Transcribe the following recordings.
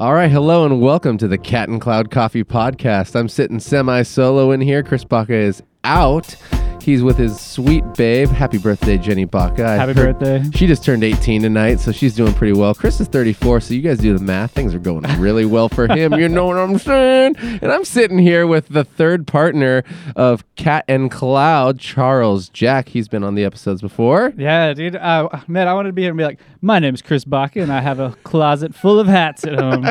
All right, hello and welcome to the Cat and Cloud Coffee Podcast. I'm sitting semi solo in here. Chris Baca is out. He's with his sweet babe. Happy birthday, Jenny Baca. I Happy heard- birthday. She just turned 18 tonight, so she's doing pretty well. Chris is 34, so you guys do the math. Things are going really well for him. You know what I'm saying? And I'm sitting here with the third partner of Cat and Cloud, Charles Jack. He's been on the episodes before. Yeah, dude. Uh, man, I wanted to be here and be like, my name's Chris Baca, and I have a closet full of hats at home.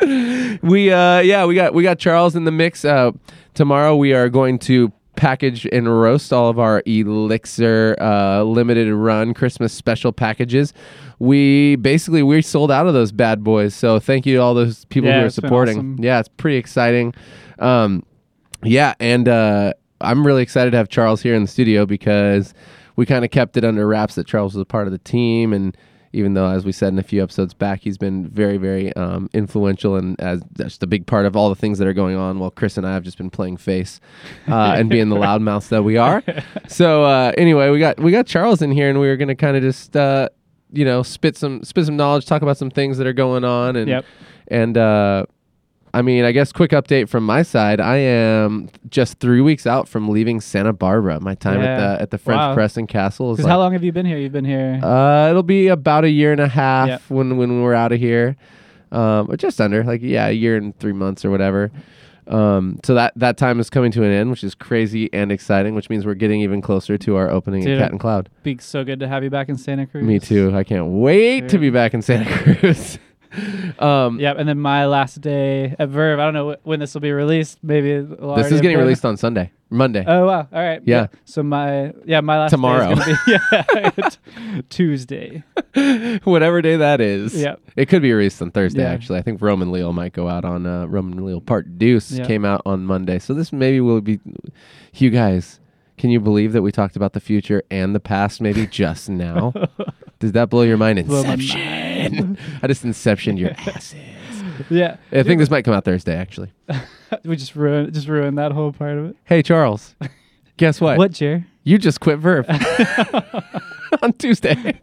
we uh yeah we got we got charles in the mix uh tomorrow we are going to package and roast all of our elixir uh limited run christmas special packages. We basically we sold out of those bad boys. So thank you to all those people Yeah, who are supporting. awesome. yeah it's pretty exciting. Um yeah and uh i'm really excited to have charles here in the studio because we kind of kept it under wraps that charles was a part of the team and even though as we said in a few episodes back he's been very very um, influential and as just a big part of all the things that are going on while chris and i have just been playing face uh, and being the loudmouths that we are so uh, anyway we got we got charles in here and we were going to kind of just uh, you know spit some spit some knowledge talk about some things that are going on and Yep. and uh, I mean, I guess quick update from my side. I am just three weeks out from leaving Santa Barbara. My time at the at the French Wow. Press and Castle is like, how long have you been here? You've been here. uh, it'll be about a year and a half Yep. when when we're out of here, um, or just under like yeah, a year and three months or whatever. Um, so that that time is coming to an end, which is crazy and exciting, which means we're getting even closer to our opening Dude, at Cat and Cloud. be so good to have you back in Santa Cruz. Me too. I can't wait to be back in Santa Cruz. um, Yep. And then my last day at Verve. I don't know wh- when this will be released. Maybe this is getting released on Sunday, Monday. Oh wow! All right. Yeah. So my yeah my last Tomorrow. Day is gonna be, yeah, Tuesday. whatever day that is. Yep. It could be released on Thursday, Yeah. actually. I think Roman Leo might go out on uh, Roman Leo Part Deuce Yeah. came out on Monday. So this maybe will be you guys, can you believe that we talked about the future and the past maybe just now? Does that blow your mind? Blow Inception. I just inceptioned your asses. Yeah. I think this might come out Thursday, actually. we just ruined just ruined that whole part of it. Hey Charles. Guess what? What, Jer? You just quit Verve on Tuesday.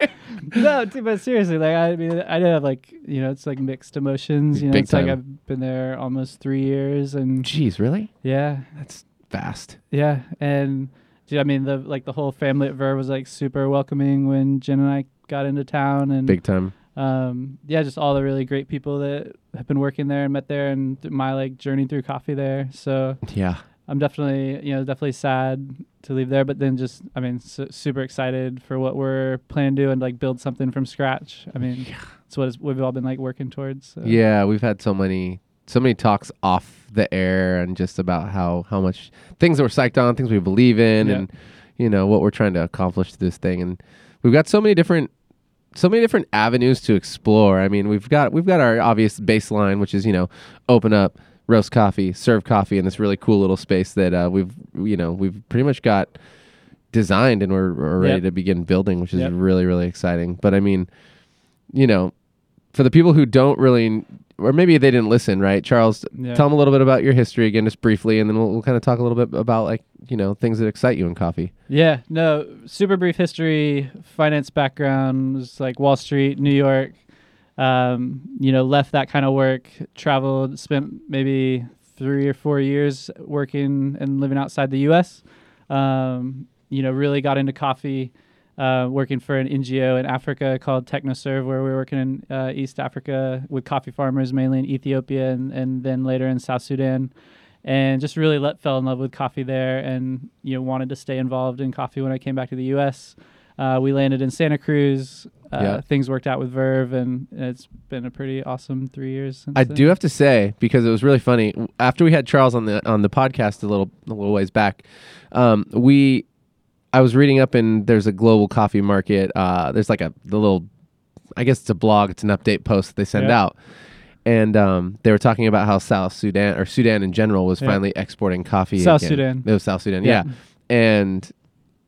no, dude, but seriously, like I mean, I did have like you know, it's like mixed emotions. You know, Big it's like. I've been there almost three years, and Jeez, really? yeah, That's fast. yeah, and dude, I mean, the like the whole family at Verve was like super welcoming when Jen and I got into town, and Big time. Um, yeah, just all the really great people that have been working there and met there, and th- my like journey through coffee there. So Yeah. I'm definitely, you know, definitely sad to leave there, but then just, I mean, su- super excited for what we're planning to do and like build something from scratch. I mean, it's what is, we've all been like working towards. So. Yeah, we've had so many so many talks off the air and just about how how much things that we're psyched on, things we believe in, Yeah. and you know what we're trying to accomplish through this thing. And we've got so many different so many different avenues to explore. I mean, we've got we've got our obvious baseline, which is you know open up, roast coffee, serve coffee in this really cool little space that uh, we've you know we've pretty much got designed and we're, we're ready Yep. to begin building, which is Yep. really really exciting. But I mean, you know, for the people who don't really, or maybe they didn't listen, right? Charles, Yeah. tell them a little bit about your history again, just briefly, and then we'll, we'll kind of talk a little bit about like you know things that excite you in coffee. Yeah, no, super brief history, finance background, was like Wall Street, New York. Um, you know, left that kind of work, traveled, spent maybe three or four years working and living outside the U.S. Um, you know, really got into coffee, uh, working for an NGO in Africa called TechnoServe, where we were working in uh, East Africa with coffee farmers, mainly in Ethiopia and, and then later in South Sudan and just really let, fell in love with coffee there and you know wanted to stay involved in coffee when I came back to the U.S. Uh, we landed in Santa Cruz. Uh, Yeah. Things worked out with Verve, and it's been a pretty awesome three years. Since I then. do have to say because it was really funny after we had Charles on the on the podcast a little a little ways back. Um, we, I was reading up and there's a global coffee market. Uh, there's like a the little, I guess it's a blog. It's an update post that they send Yeah. out. And um, they were talking about how South Sudan or Sudan in general was Yeah. finally exporting coffee. South again. Sudan. It was South Sudan, yeah. Yeah. And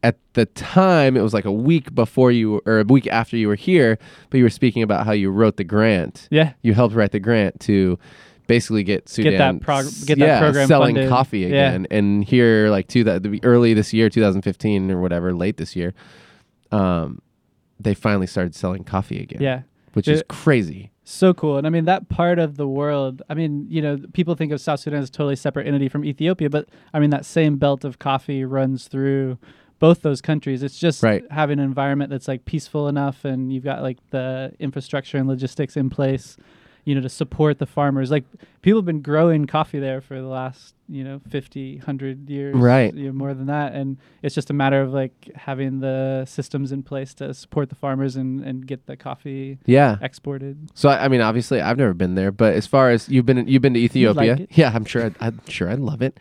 at the time, it was like a week before you or a week after you were here, but you were speaking about how you wrote the grant Yeah, you helped write the grant to basically get Sudan that prog- get that yeah, program selling funded. coffee Yeah. again. And here, like two that early this year, 2015 or whatever, late this year, um, they finally started selling coffee again. yeah. which is crazy. So cool. And I mean, that part of the world, I mean, you know, people think of South Sudan as a totally separate entity from Ethiopia, but I mean, that same belt of coffee runs through both those countries. It's just Right. having an environment that's like peaceful enough and you've got like the infrastructure and logistics in place, you know, to support the farmers. Like people have been growing coffee there for the last, you know, 50, 100 years. Right. You know, more than that. And it's just a matter of like having the systems in place to support the farmers and, and get the coffee Yeah. exported. So I, I mean, obviously, I've never been there, but as far as you've been, you've been to Ethiopia. like. Yeah, I'm sure. I'd, I'm sure I'd love it.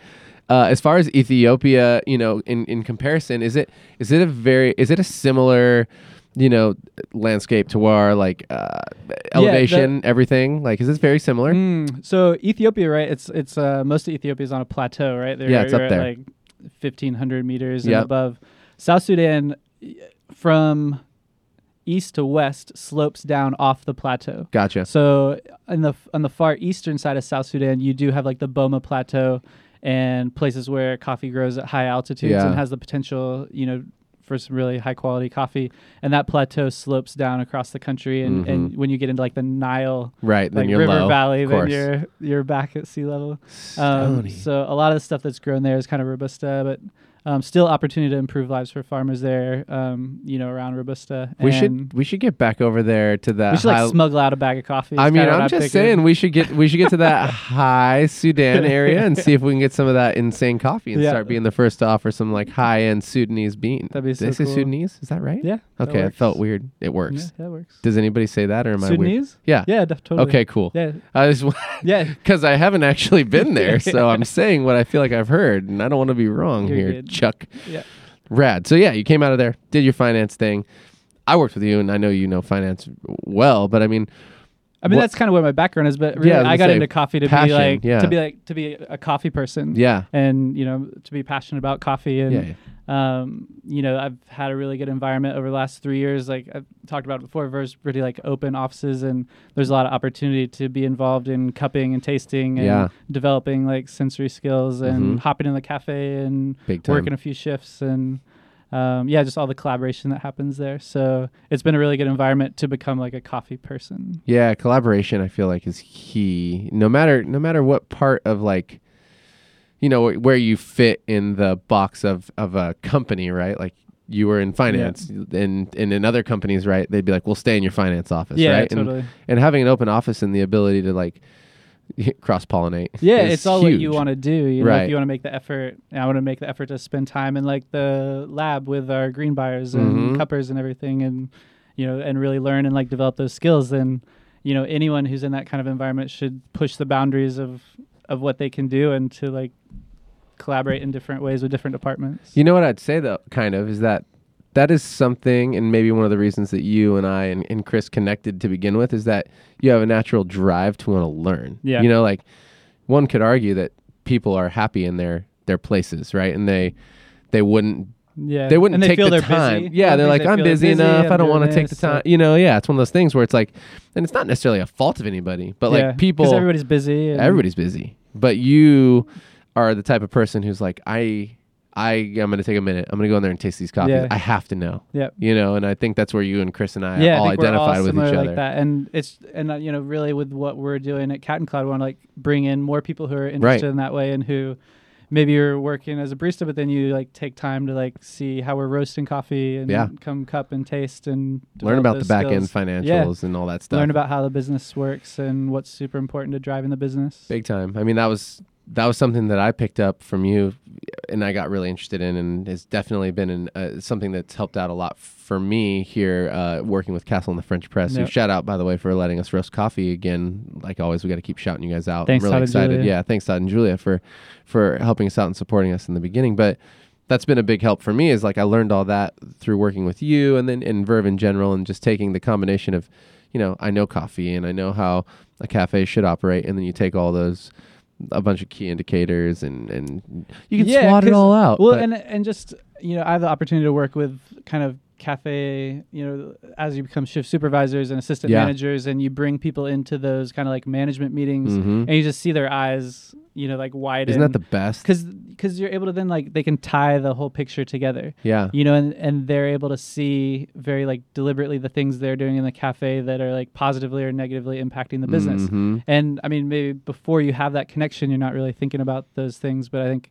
Uh, as far as Ethiopia, you know, in, in comparison, is it is it a very is it a similar, you know, landscape to our like uh, elevation, everything? Like, is this very similar? Mm, so Ethiopia, right? It's it's uh, most of Ethiopia is on a plateau, right? They're, Yeah, it's up there. like fifteen hundred meters Yep. and above. South Sudan, from east to west, slopes down off the plateau. Gotcha. So in the on the far eastern side of South Sudan, you do have like the Boma Plateau and places where coffee grows at high altitudes Yeah. and has the potential, you know, for some really high quality coffee. And that plateau slopes down across the country. And, and when you get into like the Nile, Right. Then like River low. Valley, then you're you're back at sea level. Um, so a lot of the stuff that's grown there is kind of robusta, but um, still opportunity to improve lives for farmers there. Um, you know, around robusta. we should we should get back over there to that. we should high- like smuggle out a bag of coffee. I mean, I'm just saying we should get we should get to that high Sudan area and see if we can get some of that insane coffee and Yeah. start being the first to offer some like high end Sudanese bean. That'd be Did I say cool. Sudanese? Is that right? Yeah. Okay, it felt weird. It works. Yeah, that works. Does anybody say that or am I weird? Sudanese? Yeah. Yeah, totally. Okay, cool. Yeah. I just Yeah. because I haven't actually been there, so I'm saying what I feel like I've heard, and I don't want to be wrong You're here, good. Chuck. Yeah. Rad. So yeah, you came out of there, did your finance thing. I worked with you, and I know you know finance well, but I mean, I mean, What- that's kind of where my background is, but really, Yeah, I I, got into coffee to passion, be like yeah. to be like to be a coffee person. yeah, And you know, to be passionate about coffee and yeah, um, you know, I've had a really good environment over the last three years. Like I've talked about before, Verve's pretty like open offices, and there's a lot of opportunity to be involved in cupping and tasting and Yeah. developing like sensory skills and Mhm. hopping in the cafe and working a few shifts and um, yeah, just all the collaboration that happens there. So it's been a really good environment to become like a coffee person. Yeah, collaboration I feel like is key. No matter no matter what part of like you know where you fit in the box of of a company, right? Like you were in finance and and in other companies, right? They'd be like, "We'll stay in your finance office," yeah, right? And, totally. and having an open office and the ability to like cross pollinate. Yeah, it's all what you want to do. You know, Right. if you want to make the effort, I want to make the effort to spend time in like the lab with our green buyers and Mhm. cuppers and everything, and you know, and really learn and like develop those skills. Then, you know, anyone who's in that kind of environment should push the boundaries of of what they can do and to like collaborate in different ways with different departments. You know what I'd say though, kind of, is that that is something, and maybe one of the reasons that you and I and, and Chris connected to begin with is that you have a natural drive to want to learn. Yeah. You know, like one could argue that people are happy in their their places, right? And they they wouldn't yeah, they wouldn't and they take feel the time. Busy. Yeah, they're like, they I'm they're busy enough. I'm I don't want to take the time. so- You know, yeah, it's one of those things where it's like, and it's not necessarily a fault of anybody, but Yeah, like people, everybody's busy. everybody's busy. But you are the type of person who's like, I, I, am going to take a minute. I'm going to go in there and taste these coffees. Yeah. I have to know. Yep. You know, and I think that's where you and Chris and I yeah, all I identified all with each other. like that, and it's and uh, you know really with what we're doing at Cat and Cloud, we want to like bring in more people who are interested in that way and who maybe you're working as a barista, but then you like take time to like see how we're roasting coffee and Yeah. come cup and taste and Learn about the back end financials and all that stuff. Learn about how the business works and what's super important to driving the business. Big time. I mean, that was that was something that I picked up from you, and I got really interested in, and has definitely been uh, something that's helped out a lot for me here uh, working with Castle and the French Press. Who Yep. shout out by the way for letting us roast coffee again. Like always, we got to keep shouting you guys out. Thanks, I'm really Todd excited. Yeah, thanks Todd and Julia for for helping us out and supporting us in the beginning, but. That's been a big help for me. Is like I learned all that through working with you, and then in Verve in general, and just taking the combination of, you know, I know coffee and I know how a cafe should operate, and then you take all those a bunch of key indicators and and you can Yeah, swat it all out. Well, and and just you know, I have the opportunity to work with kind of cafe, you know, as you become shift supervisors and assistant Yeah. managers, and you bring people into those kind of like management meetings, Mhm. and you just see their eyes, you know like widen Isn't that the best? because because you're able to then like they can tie the whole picture together yeah. you know and, and they're able to see very like deliberately the things they're doing in the cafe that are like positively or negatively impacting the business Mhm. and i mean maybe before you have that connection you're not really thinking about those things but i think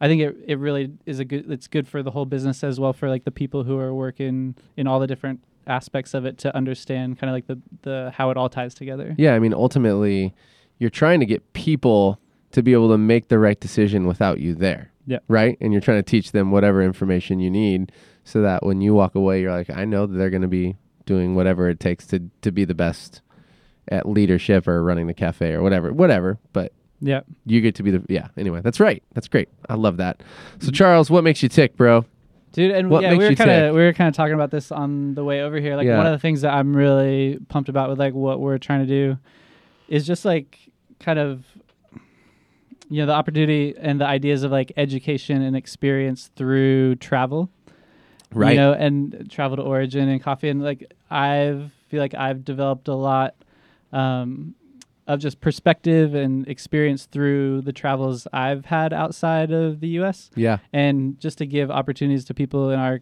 i think it, it really is a good it's good for the whole business as well for like the people who are working in all the different aspects of it to understand kind of like the the how it all ties together Yeah, I mean, ultimately, you're trying to get people to be able to make the right decision without you there. Yeah. Right? And you're trying to teach them whatever information you need so that when you walk away, you're like, I know that they're going to be doing whatever it takes to, to be the best at leadership or running the cafe or whatever, whatever. But yeah you get to be the, yeah, anyway, that's right. That's great. I love that. So, Charles, what makes you tick, bro? Dude, and What yeah, makes we were kind of we were kind of talking about this on the way over here. Like Yeah. one of the things that I'm really pumped about with like what we're trying to do is just like kind of you know the opportunity and the ideas of like education and experience through travel. Right. You know, and travel to origin and coffee and like I feel like I've developed a lot um of just perspective and experience through the travels I've had outside of the US yeah. and just to give opportunities to people in our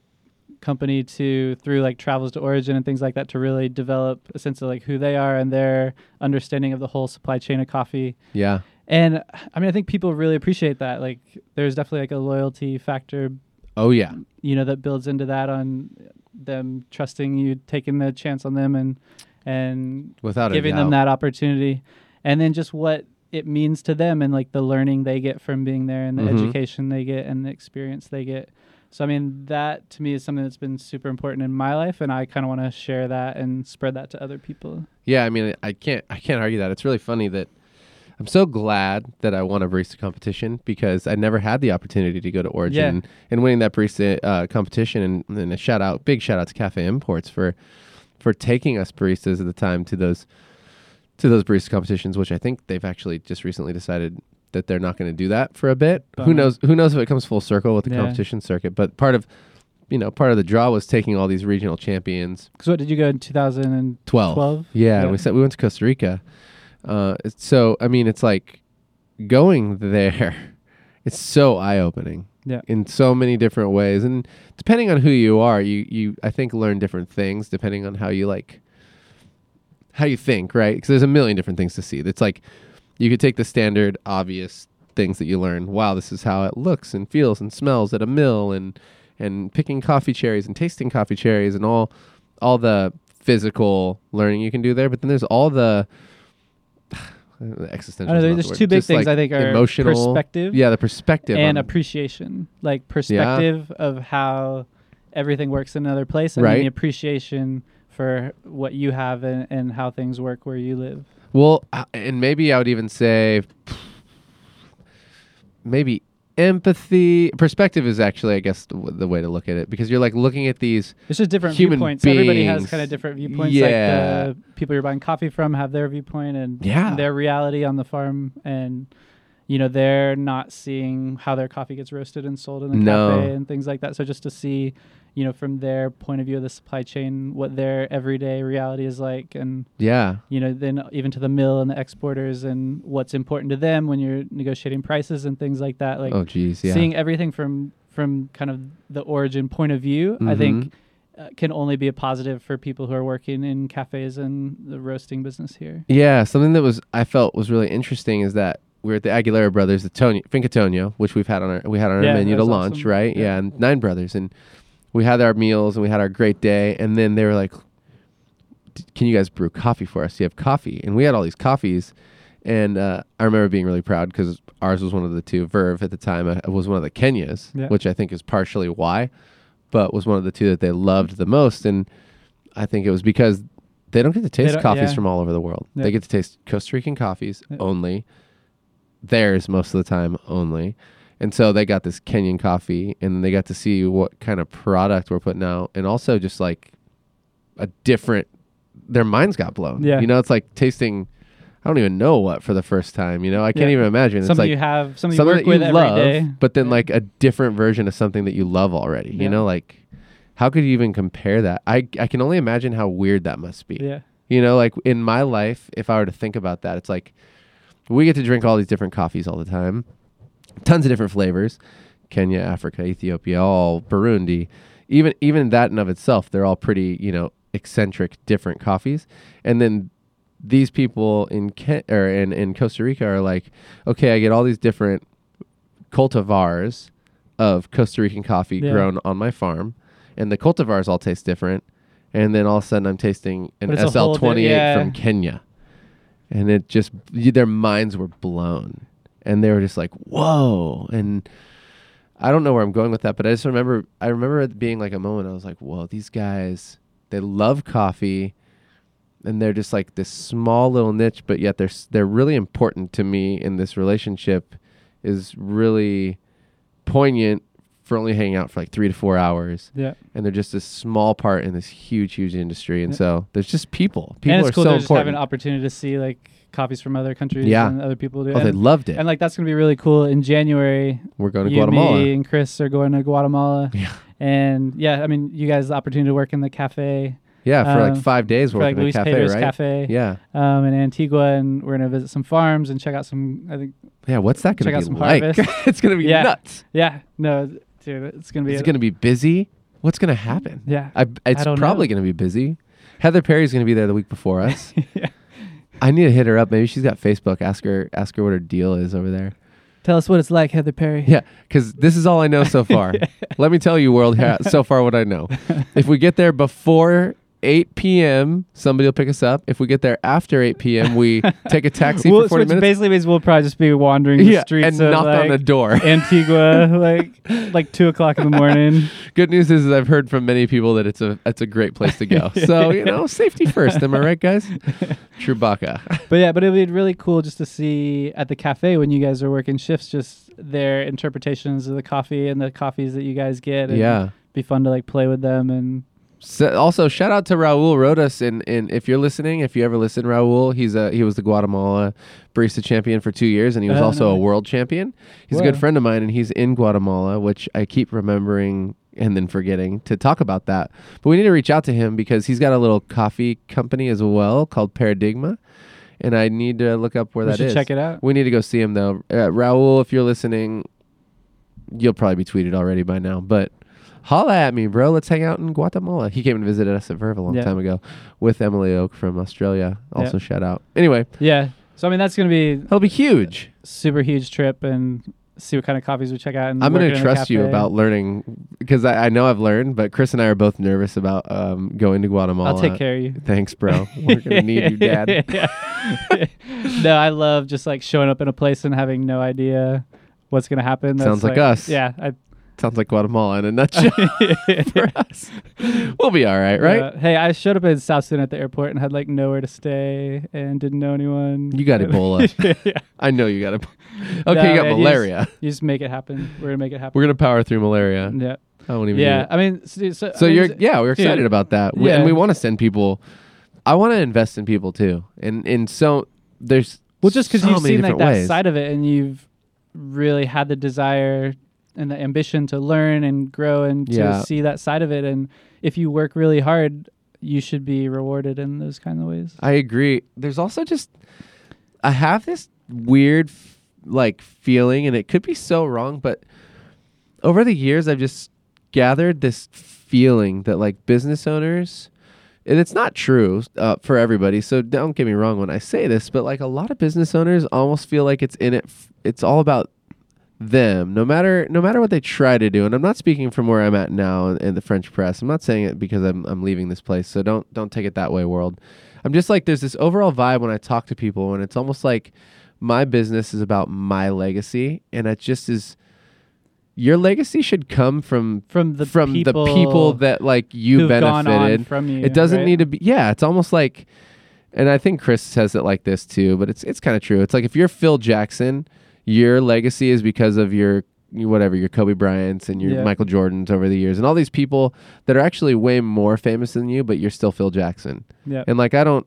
company to through like travels to origin and things like that to really develop a sense of like who they are and their understanding of the whole supply chain of coffee Yeah. and i mean i think people really appreciate that like there's definitely like a loyalty factor Oh, yeah. you know that builds into that on them trusting you taking the chance on them and and Without giving them that opportunity and then just what it means to them and like the learning they get from being there and the Mhm. education they get and the experience they get so i mean that to me is something that's been super important in my life and i kind of want to share that and spread that to other people Yeah, I mean, I can't, I can't argue that. It's really funny that I'm so glad that I won a barista competition because I never had the opportunity to go to Origin yeah. and winning that barista uh, competition. And, and a shout out, big shout out to Cafe Imports for for taking us baristas at the time to those to those barista competitions, which I think they've actually just recently decided that they're not going to do that for a bit. Who knows? Who knows if it comes full circle with the Yeah. competition circuit? But part of you know part of the draw was taking all these regional champions because what did you go in 2012 12. Yeah, Yeah. we said we went to Costa Rica. Uh, so I mean, it's like going there. It's so eye opening. Yeah. In so many different ways, and depending on who you are, you you I think learn different things depending on how you like how you think, right? Because there's a million different things to see. It's like you could take the standard obvious things that you learn. Wow, this is how it looks and feels and smells at a mill, and and picking coffee cherries and tasting coffee cherries and all all the physical learning you can do there. But then there's all the, the existential. I know, there's the two big just, things like, I think are emotional perspective Yeah, the perspective and on- appreciation like perspective of how everything works in another place and Right. the appreciation for what you have and, and how things work where you live Well, uh, and maybe I would even say maybe empathy. Perspective is actually, I guess, the, the way to look at it because you're like looking at these. it's just different Human viewpoints everybody has kind of different viewpoints Yeah. like the people you're buying coffee from have their viewpoint and Yeah. their reality on the farm and you know they're not seeing how their coffee gets roasted and sold in the No. cafe and things like that so just to see you know from their point of view of the supply chain what their everyday reality is like and Yeah, you know, then even to the mill and the exporters and what's important to them when you're negotiating prices and things like that. Like oh, geez, yeah. seeing everything from from kind of the origin point of view, I Mhm. think uh, can only be a positive for people who are working in cafes and the roasting business here. Yeah, something that was I felt was really interesting is that we are at the Aguilera Brothers, the Tonio, Fincatonio, which we've had on our we had on our Yeah, menu to launch, awesome. right? Yeah. Yeah. and Nine Brothers, and we had our meals and we had our great day, and then they were like, "Can you guys brew coffee for us? Do you have coffee?" And we had all these coffees, and uh, I remember being really proud because ours was one of the two. Verve at the time uh, was one of the Kenyas, Yeah. which I think is partially why, but was one of the two that they loved the most, and I think it was because they don't get to taste coffees yeah. from all over the world. Yeah. They get to taste Costa Rican coffees only, theirs most of the time only. And so they got this Kenyan coffee and they got to see what kind of product we're putting out and also just like a different their minds got blown. Yeah. You know, it's like tasting I don't even know what for the first time, you know? I can't Yeah. even imagine. It's something like you have, something, something you work that you with every love, day. but then Yeah. like a different version of something that you love already. Yeah. You know, like how could you even compare that? I I can only imagine how weird that must be. yeah, You know, like in my life, if I were to think about that, it's like we get to drink all these different coffees all the time, tons of different flavors, Kenya, Africa, Ethiopia, all Burundi. Even even that in of itself, they're all pretty you know eccentric, different coffees. And then these people in Ken- or in in Costa Rica are like, okay, I get all these different cultivars of Costa Rican coffee Yeah. grown on my farm, and the cultivars all taste different. And then all of a sudden, I'm tasting an But it's di- SL28 yeah. from Kenya, and it just their minds were blown, and they were just like, "Whoa!" And I don't know where I'm going with that, but I just remember I remember it being like a moment. I was like, "Whoa, these guys, they love coffee." And they're just like this small little niche, but yet they're they're really important to me in this relationship. Is really poignant for only hanging out for like three to four hours, Yeah. and they're just a small part in this huge, huge industry. And Yeah. so there's just people. People and are it's cool so to just have an opportunity to see like coffees from other countries Yeah. and other people do. oh, they and, loved it. and like that's gonna be really cool in January. We're going to Guatemala. me, and Chris are going to Guatemala. Yeah. And yeah, I mean, you guys the opportunity to work in the cafe Yeah, for um, like five days working like Luis a cafe, Pedro's right? Cafe. Yeah, Um, in Antigua, and we're gonna visit some farms and check out some. I think. yeah. What's that Check going out some be like? harvest. it's going to be Yeah. nuts. Yeah. No, dude, it's gonna be. It's a- going to be busy. What's going to happen? yeah. I, it's don't probably know. going to be busy. Heather Perry's going to be there the week before us. yeah. I need to hit her up. Maybe she's got Facebook. Ask her. Ask her what her deal is over there. Tell us what it's like, Heather Perry. Yeah, because this is all I know so far. Let me tell you, world, so far what I know. If we get there before 8 p.m., somebody will pick us up. If we get there after 8 p.m., we take a taxi Well, for 40 which minutes. basically means we'll probably just be wandering the yeah, streets and knock like, on the door. Antigua, like like two o'clock in the morning. Good news is, is I've heard from many people that it's a it's a great place to go. so you know, safety first. Am I right, guys? Chewbacca. But yeah, but it'd be really cool just to see at the cafe when you guys are working shifts, just their interpretations of the coffee and the coffees that you guys get. And yeah. be fun to like play with them and So also, shout out to Raul Rodas, and and if you're listening, if you ever listen, Raul, he's a he was the Guatemala barista champion for two years, and he was Oh, also no a world champion. He's a good friend of mine, and he's in Guatemala, which I keep remembering and then forgetting to talk about that. But we need to reach out to him because he's got a little coffee company as well called Paradigma, and I need to look up where we that should is. check it out. We need to go see him though. Uh, Raul, if you're listening, you'll probably be tweeted already by now. But holla at me, bro. Let's hang out in Guatemala. He came and visited us at Verve a long Yeah. time ago with Emily Oak from Australia. Also, Yeah. shout out. Anyway, Yeah. So I mean that's gonna be it'll be huge. super huge trip and see what kind of coffees we check out. And I'm going to trust you about learning because I, I know I've learned, but Chris and I are both nervous about um, going to Guatemala. I'll take care of you. Thanks, bro. We're going to need you, Dad. No, I love just like showing up in a place and having no idea what's gonna happen. That's Sounds like us. Yeah, I, Sounds like Guatemala in a nutshell for us. We'll be all right, right? Yeah. Hey, I showed up in South Sudan at the airport and had like nowhere to stay and didn't know anyone. You got Ebola. yeah. I know you got it. Okay, No, you got man, you just- malaria. You just make it happen. We're gonna make it happen. We're gonna power through malaria. yeah. I won't even. Yeah. I mean, so, so, So I mean, you're yeah, we're excited dude, about that, we, and we want to send people. I want to invest in people too, and and so there's well, just because so you've seen like that ways. side of it and you've really had the desire and the ambition to learn and grow and to Yeah. see that side of it. And if you work really hard, you should be rewarded in those kind of ways. I agree. There's also just I have this weird f- like feeling, and it could be so wrong, but over the years I've just gathered this feeling that like business owners. And it's not true uh, for everybody, so don't get me wrong when I say this. But like a lot of business owners almost feel like it's in it. F- it's all about them, no matter no matter what they try to do. And I'm not speaking from where I'm at now in, in the French press. I'm not saying it because I'm I'm leaving this place. So don't don't take it that way, world. I'm just like there's this overall vibe when I talk to people, and it's almost like my business is about my legacy, and it just is. Your legacy should come from From the from people, the people that like you benefited. from you. It doesn't right? need to be. Yeah, it's almost like, and I think Chris says it like this too, but it's it's kind of true. It's like if you're Phil Jackson, your legacy is because of your whatever your Kobe Bryants and your Yeah. Michael Jordans over the years, and all these people that are actually way more famous than you, but you're still Phil Jackson. Yeah. And like I don't,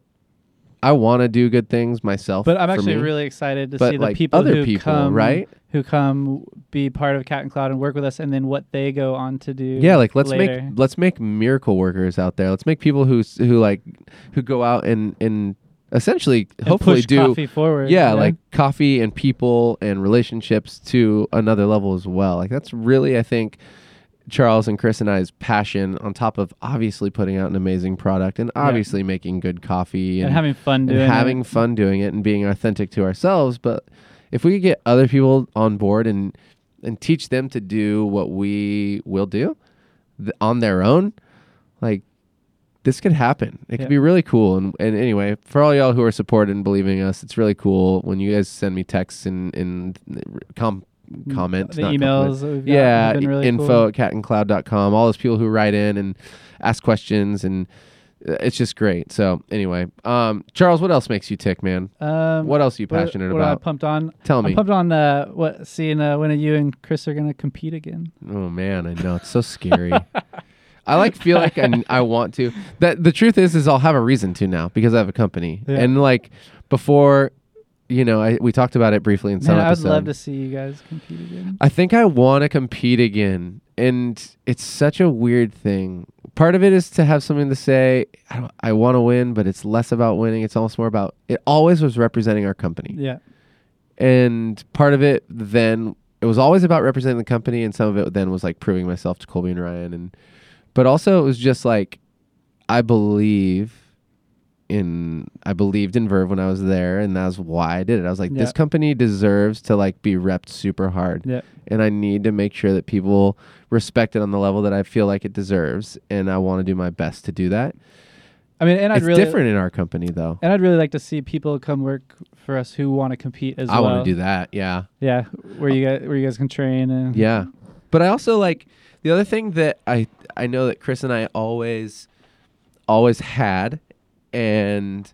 I want to do good things myself. But I'm actually me, really excited to but see the people other who people, come, right? Who come be part of Cat and Cloud and work with us, and then what they go on to do. Yeah, like let's later. make let's make miracle workers out there. Let's make people who who like who go out and and essentially And hopefully do coffee forward. yeah, know? like coffee and people and relationships to another level as well. Like that's really I think Charles and Chris and I's passion on top of obviously putting out an amazing product and Yeah. obviously making good coffee and, having fun and doing having it. fun doing it and being authentic to ourselves. But if we could get other people on board and and teach them to do what we will do th- on their own, like this could happen. It Yeah. could be really cool. And and anyway, for all y'all who are supporting and believing us, it's really cool when you guys send me texts and and com- comments, the not emails that we've got Yeah, really info cool. at catandcloud.com. All those people who write in and ask questions and uh, it's just great. So anyway, um, Charles, what else makes you tick, man? Um, What else are you what- passionate what I about? pumped on. Tell me. I'm pumped on uh, what seeing uh, when you and Chris are gonna compete again. Oh man, I know it's so scary. I like feel like I, I want to. That the truth is, is I'll have a reason to now because I have a company. Yeah. And like before, you know, I we talked about it briefly in some Man, I would love to see you guys compete again. I think I want to compete again, and it's such a weird thing. Part of it is to have something to say. I, I want to win, but it's less about winning. It's almost more about. It always was representing our company, Yeah, and part of it then it was always about representing the company, and some of it then was like proving myself to Colby and Ryan, and but also it was just like I believe in I believed in Verve when I was there, and that's why I did it. I was like, this company deserves to like be repped super hard yeah, and I need to make sure that people respect it on the level that I feel like it deserves, and I want to do my best to do that. I mean, and I'd it's really different in our company, though. and I'd really like to see people come work for us who want to compete as I well. I want to do that, yeah, Yeah, where you guys where you guys can train and yeah. But I also like the other thing that I I know that Chris and I always always had, and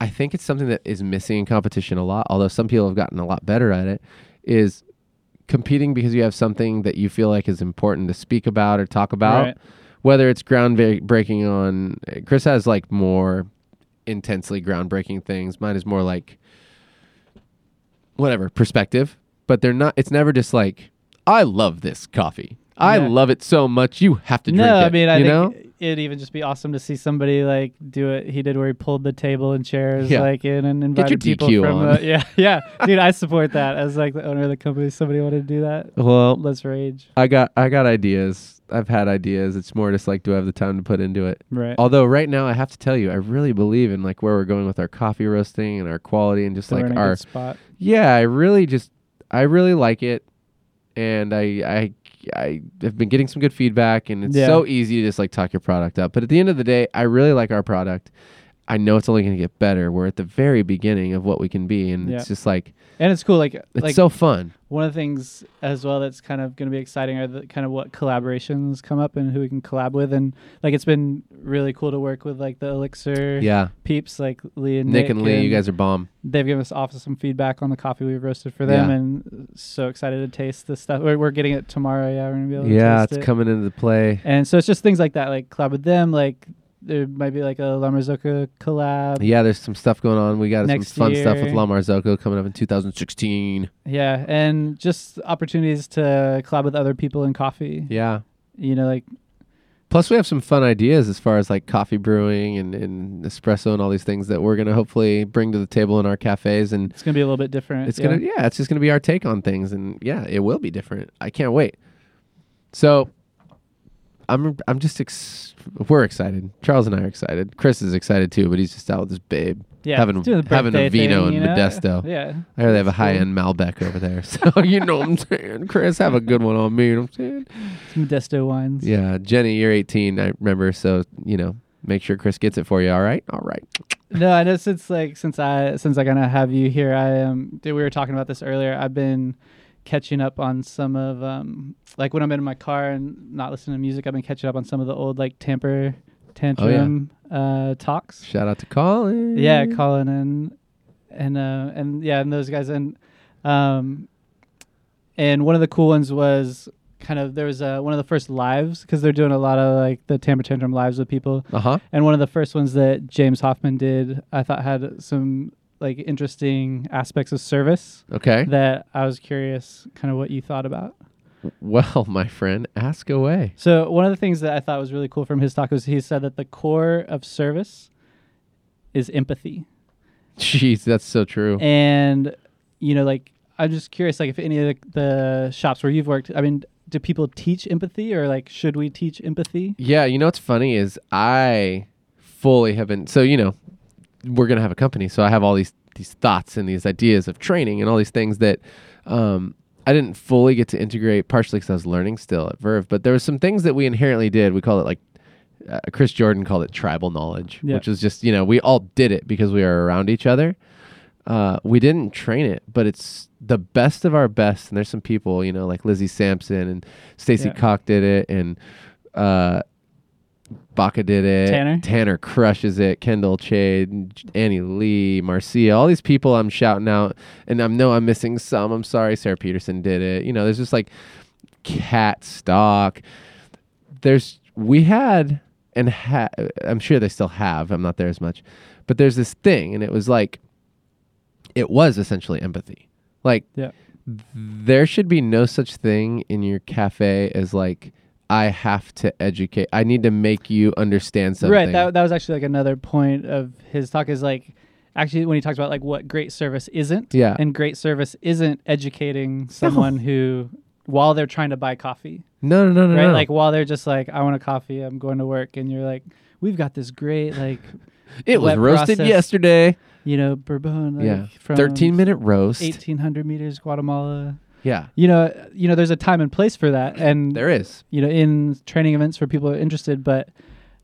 I think it's something that is missing in competition a lot. Although some people have gotten a lot better at it, is competing because you have something that you feel like is important to speak about or talk about. Right. whether it's groundbreaking on Chris has like more intensely groundbreaking things. Mine is more like whatever perspective, but they're not. It's never just like I love this coffee. I Yeah. love it so much. You have to drink no, it. I mean, I you think know? it'd even just be awesome to see somebody like do it. He did where he pulled the table and chairs Yeah. like in and invited people DQ from. Uh, the, yeah, yeah, dude, I support that as like the owner of the company. Somebody wanted to do that. Well, Let's rage. I got I got ideas. I've had ideas. It's more just like, do I have the time to put into it? Right. Although right now, I have to tell you, I really believe in like where we're going with our coffee roasting and our quality and just So like our spot. yeah i really just i really like it and i i i have been getting some good feedback and it's Yeah. so easy to just like talk your product up but at the end of the day i really like our product i know it's only going to get better we're at the very beginning of what we can be and Yeah. it's just like And it's cool. Like, it's like so fun one of the things as well that's kind of going to be exciting are the kind of what collaborations come up and who we can collab with. And like, it's been really cool to work with like the Elixir yeah peeps, like Lee and Nick, nick and lee you guys are bomb they've given us awesome feedback on the coffee we've roasted for them Yeah. and so excited to taste this stuff we're, we're getting it tomorrow yeah we're gonna be able to yeah it's it. coming into play and so it's just things like that like collab with them like there might be like a La Marzocco collab yeah there's some stuff going on we got some fun stuff with year. la marzocco coming up in 2016 yeah and just opportunities to collab with other people in coffee yeah you know like Plus, we have some fun ideas as far as like coffee brewing and, and espresso and all these things that we're gonna hopefully bring to the table in our cafes. And it's gonna be a little bit different it's yeah. gonna, yeah, it's just gonna be our take on things. And yeah, it will be different. I can't wait. So, I'm I'm just ex- we're excited. Charles and I are excited. Chris is excited too, but he's just out with his babe. yeah having- having a vino thing, in know? Modesto. yeah I heard they have a high end Malbec over there, so you know what I'm saying. Chris, have a good one on me. You know what I'm saying? some Modesto wines Yeah, Jenny, you're 18. I remember, so you know, make sure Chris gets it for you. All right, all right. No, I know since like since I since I kind of have you here, I um we were talking about this earlier. I've been catching up on some of um like when I'm in my car and not listening to music. I've been catching up on some of the old like tamper tantrum uh talks. Shout out to Colin. Yeah, Colin and and uh and yeah, and those guys and um and one of the cool ones was kind of there was uh, one of the first lives because they're doing a lot of like the tamper tantrum lives with people Uh huh. and one of the first ones that James Hoffmann did, I thought had some like interesting aspects of service Okay. that I was curious kind of what you thought about. Well, my friend, ask away. So one of the things that I thought was really cool from his talk was he said that the core of service is empathy. Jeez, that's so true. And you know, like I'm just curious, like if any of the, the shops where you've worked, I mean, do people teach empathy, or like should we teach empathy? Yeah, you know what's funny is I fully have been so you know we're gonna have a company, so I have all these these thoughts and these ideas of training and all these things that um, I didn't fully get to integrate, partially because I was learning still at Verve. But there was some things that we inherently did. We call it like uh, Chris Jordan called it tribal knowledge, Yeah. which was just you know we all did it because we are around each other. Uh, we didn't train it, but it's the best of our best. And there's some people, you know, like Lizzie Sampson and Stacy Yeah. Koch did it, and uh, Baca did it. Tanner? Tanner crushes it. Kendall Chade, Annie Lee, Marcia, all these people I'm shouting out, and I know I'm missing some. I'm sorry. Sarah Peterson did it. You know, there's just like cat stock. There's we had and ha- I'm sure they still have. I'm not there as much, but there's this thing, and it was like it was essentially empathy. Like Yeah. there should be no such thing in your cafe as like I have to educate. I need to make you understand something. Right. That that was actually like another point of his talk is like actually when he talks about like what great service isn't. Yeah. And great service isn't educating someone who while they're trying to buy coffee. no, no, no, no, right? no. Like while they're just like, I want a coffee, I'm going to work, and you're like, we've got this great like it was roasted yesterday. you know bourbon, like, yeah, from 13 minute roast. 1800 meters, Guatemala. Yeah, You know, you know, there's a time and place for that, and there is. you know, in training events for people are interested, but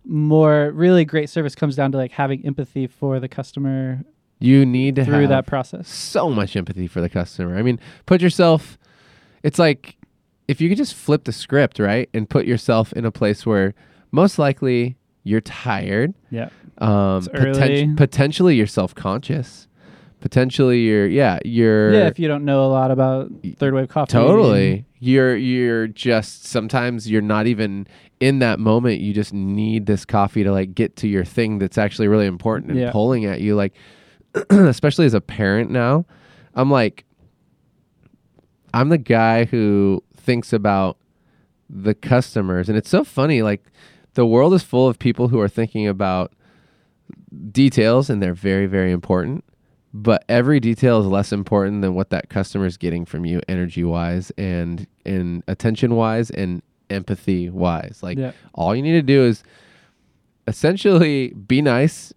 more really great service comes down to like having empathy for the customer You need to through that process. so much empathy for the customer. I mean, put yourself. It's like if you could just flip the script, right, and put yourself in a place where most likely you're tired, Yeah. um, early. potentially you're self conscious, potentially you're yeah you're Yeah, if you don't know a lot about third wave coffee. totally you're you're just sometimes you're not even in that moment you just need this coffee to like get to your thing that's actually really important and Yeah. pulling at you like especially as a parent now i'm like i'm the guy who thinks about the customers and it's so funny like the world is full of people who are thinking about details and they're very very important but every detail is less important than what that customer is getting from you energy wise and and attention wise and empathy wise like Yeah. all you need to do is essentially be nice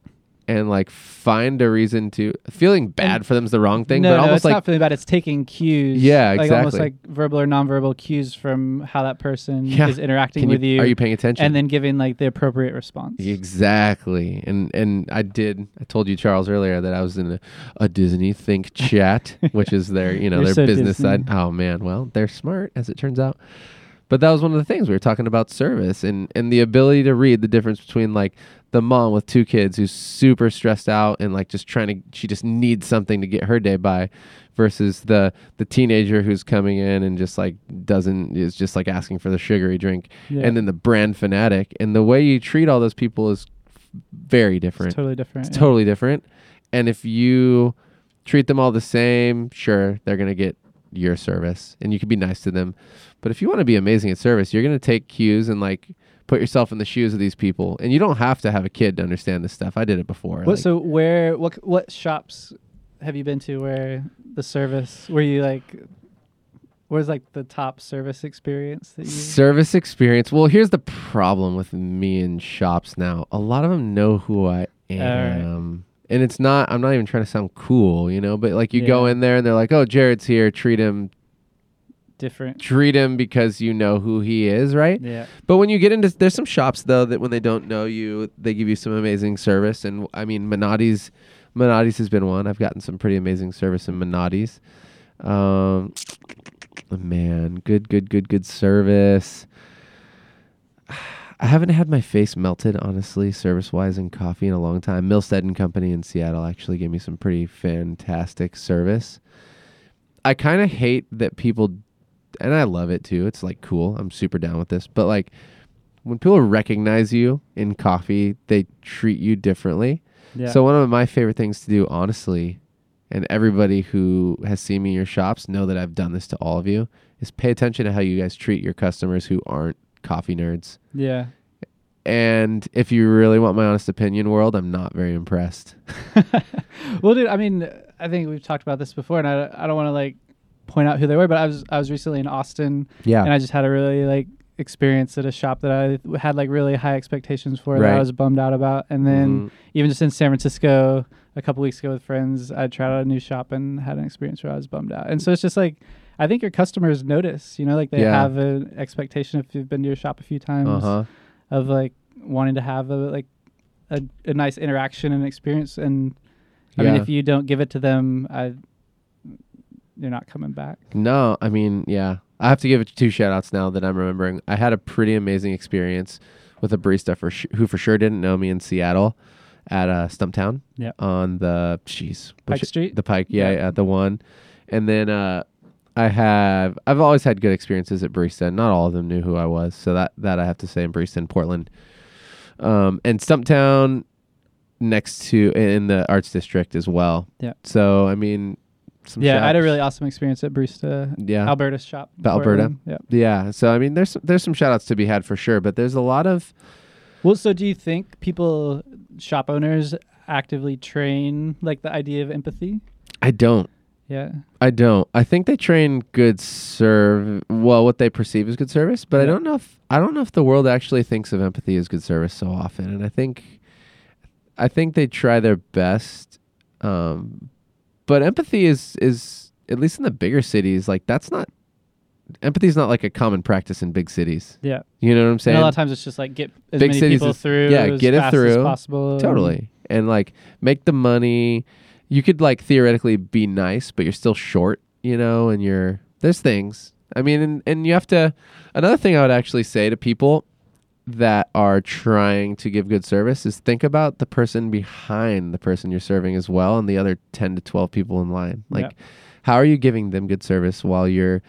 and like find a reason to feeling bad for them is the wrong thing no, but no, almost it's like not feeling bad. It's taking cues. Yeah, like Almost exactly. like verbal or nonverbal cues from how that person Yeah. is interacting with you, are you paying attention and then giving like the appropriate response. Exactly. And and I did I told you Charles earlier that I was in a, a Disney Think chat, which is their, you know, You're their so business Disney. side. Oh man, well, they're smart as it turns out. But that was one of the things we were talking about service and and the ability to read the difference between like the mom with two kids who's super stressed out and like just trying to she just needs something to get her day by versus the the teenager who's coming in and just like doesn't is just like asking for the sugary drink Yeah. and then the brand fanatic and the way you treat all those people is very different it's totally different. it's yeah. totally different and if you treat them all the same sure they're going to get your service and you can be nice to them but if you want to be amazing at service you're going to take cues and like put yourself in the shoes of these people and you don't have to have a kid to understand this stuff i did it before What, like- so where what what shops have you been to where the service where you like where's like the top service experience that you Service experience. Well, here's the problem with me in shops now. A lot of them know who I am. And it's not, I'm not even trying to sound cool, you know, but like you go in there and they're like, oh, Jared's here. Treat him, different? treat him because you know who he is, right? Yeah. But when you get into, there's some shops though that when they don't know you, they give you some amazing service. And I mean, Menotti's, Menotti's has been one. I've gotten some pretty amazing service in Menotti's. Um, man, good, good, good, good service. I haven't had my face melted, honestly, service wise in coffee in a long time. Milstead and Company in Seattle actually gave me some pretty fantastic service. I kind of hate that people, and I love it too. It's like cool. I'm super down with this. But like when people recognize you in coffee, they treat you differently. Yeah. So one of my favorite things to do, honestly, and everybody who has seen me in your shops know that I've done this to all of you, is pay attention to how you guys treat your customers who aren't coffee nerds. yeah. And if you really want my honest opinion, world, I'm not very impressed. well, dude, I mean, I think we've talked about this before, and I, I don't want to like point out who they were, but I was I was recently in Austin, Yeah. and I just had a really like experience at a shop that I had like really high expectations for that I was bummed out about, and then Mhm. even just in San Francisco a couple weeks ago with friends, I tried out a new shop and had an experience where I was bummed out, and so it's just like. I think your customers notice, you know, like they Yeah. have an expectation if you've been to your shop a few times uh-huh. of like wanting to have a like a, a nice interaction and experience and I mean if you don't give it to them I you're not coming back. No, I mean, yeah. I have to give it two shout outs now that I'm remembering. I had a pretty amazing experience with a barista for sh- who for sure didn't know me in Seattle at uh, Stumptown. Yeah. On the, jeez. Pike which- Street? The Pike, yeah, Yeah. at the one. And then uh, I have, I've always had good experiences at barista. Not all of them knew who I was. So that, that I have to say in barista in Portland. Um, and Stumptown next to, in the Arts District as well. Yeah. So, I mean, some yeah, I had a really awesome experience at Barista yeah. Alberta's shop. Alberta? Yeah. Yeah. So I mean, there's some, there's some shout outs to be had for sure, but there's a lot of Well, so do you think people shop owners actively train like the idea of empathy? I don't. Yeah. I don't. I think they train good serve. Well, what they perceive as good service, but I don't know if I don't know if the world actually thinks of empathy as good service so often. And I think, I think they try their best. Um, but empathy is is at least in the bigger cities like that's not. Empathy is not like a common practice in big cities. Yeah. You know what I'm And saying? a lot of times it's just like get as Big many cities people is- through yeah, as get it through. possible. Totally. And like make the money. You could like theoretically be nice, but you're still short, you know, and you're there's things. I mean, and, and you have to another thing I would actually say to people that are trying to give good service is think about the person behind the person you're serving as well and the other 10 to 12 people in line. Like Yeah. how are you giving them good service while you're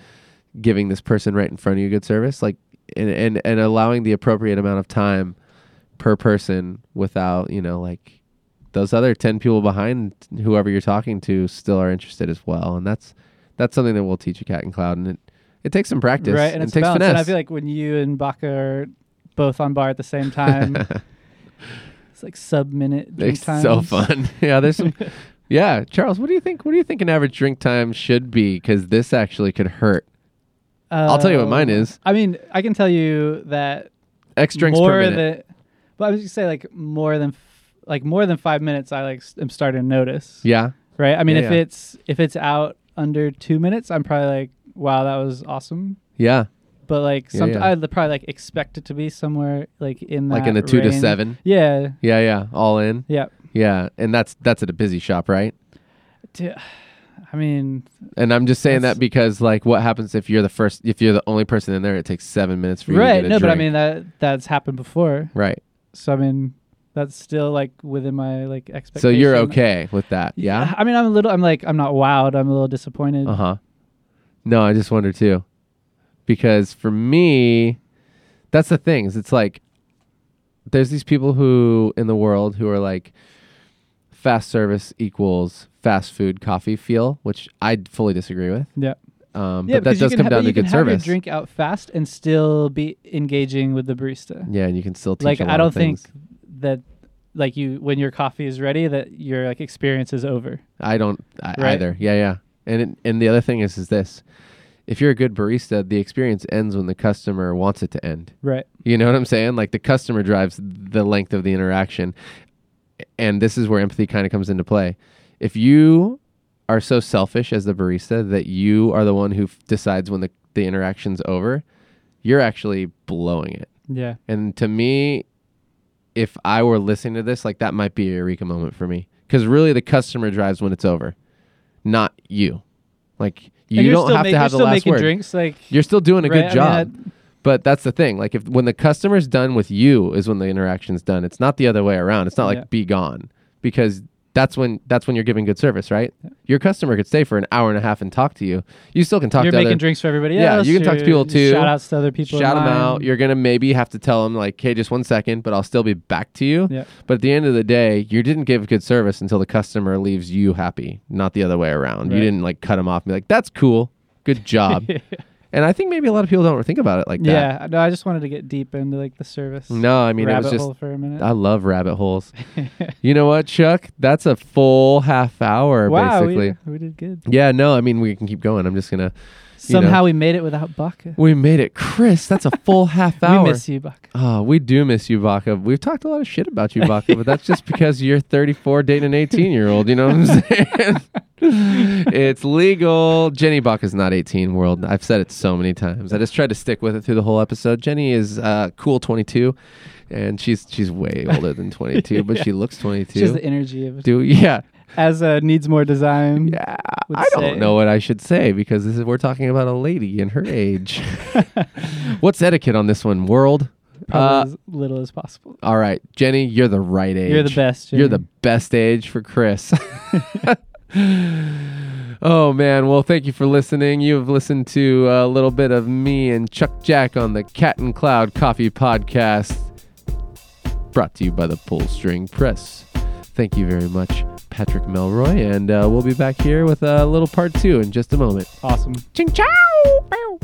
giving this person right in front of you good service? Like and and, and allowing the appropriate amount of time per person without, you know, like those other 10 people behind whoever you're talking to still are interested as well. And that's that's something that we'll teach you Cat and Cloud and it it takes some practice. right, and it it's takes balanced. finesse. And I feel like when you and Baca are both on bar at the same time, it's like sub minute drink it's times. so fun. yeah, there's some Yeah, Charles, what do you think? What do you think an average drink time should be cuz this actually could hurt. I'll tell you what mine Uh, is. I mean, I can tell you that X drinks more per minute. than. But I was gonna say like more than f- like more than five minutes. I like am starting to notice. yeah. Right. I mean, Yeah, if yeah. it's if it's out under two minutes, I'm probably like, wow, that was awesome. Yeah. But like, Yeah, some yeah. I'd probably like expect it to be somewhere like in Like in the 2 to 7. Yeah. Yeah, yeah, all in. Yeah. Yeah, and that's that's at a busy shop, right? Dude, I mean, And I'm just saying that because like what happens if you're the first if you're the only person in there it takes 7 minutes for you right? to get a No, but I mean that that's happened before. Right. So I mean, that's still like within my like expectation. So you're okay with that. Yeah? I mean, I'm a little. I'm like, I'm not wowed. I'm a little disappointed. Uh-huh. No, I just wonder too. Because for me that's the thing. is It's like there's these people who in the world who are like fast service equals fast food coffee feel, which I fully disagree with. Yeah. Um, Yeah, but that because you does can come ha- down you to can good have your service. drink out fast and still be engaging with the barista. Yeah, and you can still teach like a lot I don't of think that like you when your coffee is ready that your like experience is over. I don't I, Right. either. Yeah, yeah. And it, and the other thing is is this: if you're a good barista, the experience ends when the customer wants it to end. Right. You know what I'm saying? Like the customer drives the length of the interaction, and this is where empathy kind of comes into play. If you are so selfish as the barista that you are the one who f- decides when the the interaction's over, you're actually blowing it. Yeah. And to me, if I were listening to this, like that might be a eureka moment for me. Because really, the customer drives when it's over, not you. Like you don't have ma- to have the still last making word. drinks like You're still doing a right? I good mean, job. but that's the thing. Like if when the customer's done with you is when the interaction's done. It's not the other way around. It's not like Yeah. be gone because that's when that's when you're giving good service, right? Your customer could stay for an hour and a half and talk to you. You still can talk you're to making other drinks for everybody Yeah, else. you can talk to people too. Shout outs to other people. shout them line. out. You're gonna maybe have to tell them like, "Hey, just one second, but I'll still be back to you." Yeah. But at the end of the day, you didn't give good service until the customer leaves you happy, not the other way around. You didn't like cut them off and be like, "That's cool, good job." And I think maybe a lot of people don't think about it like that. Yeah, no, I just wanted to get deep into like the service. No, I mean it was just hole for a minute. I love rabbit holes. you know what, Chuck? That's a full half hour wow, basically. we, we did good. Yeah, no, I mean we can keep going. I'm just gonna Somehow we made it without Baca. we made it. Chris, that's a full half hour. We miss you, Baca. Oh, we do miss you, Baca. We've talked a lot of shit about you, Baca, but that's just because you're 34 dating an 18 year old. You know what I'm saying? it's legal. Jenny Buck is not 18. World. I've said it so many times. I just tried to stick with it through the whole episode. Jenny is uh, cool 22, and she's she's way older than 22, but Yeah. she looks 22. She has the energy of do yeah as uh, needs more design. yeah. I don't say. know what I should say because this is we're talking about a lady and her age. What's etiquette on this one, world? Probably Uh, as little as possible. All right, Jenny, you're the right age. You're the best. You're the best age for Chris. oh man, well thank you for listening. You've listened to a little bit of me and Chuck Jack on the Cat and Cloud Coffee Podcast, brought to you by the Pull String Press. Thank you very much, Patrick Melroy, and uh, we'll be back here with a little part two in just a moment. awesome. Ching chow! Bow.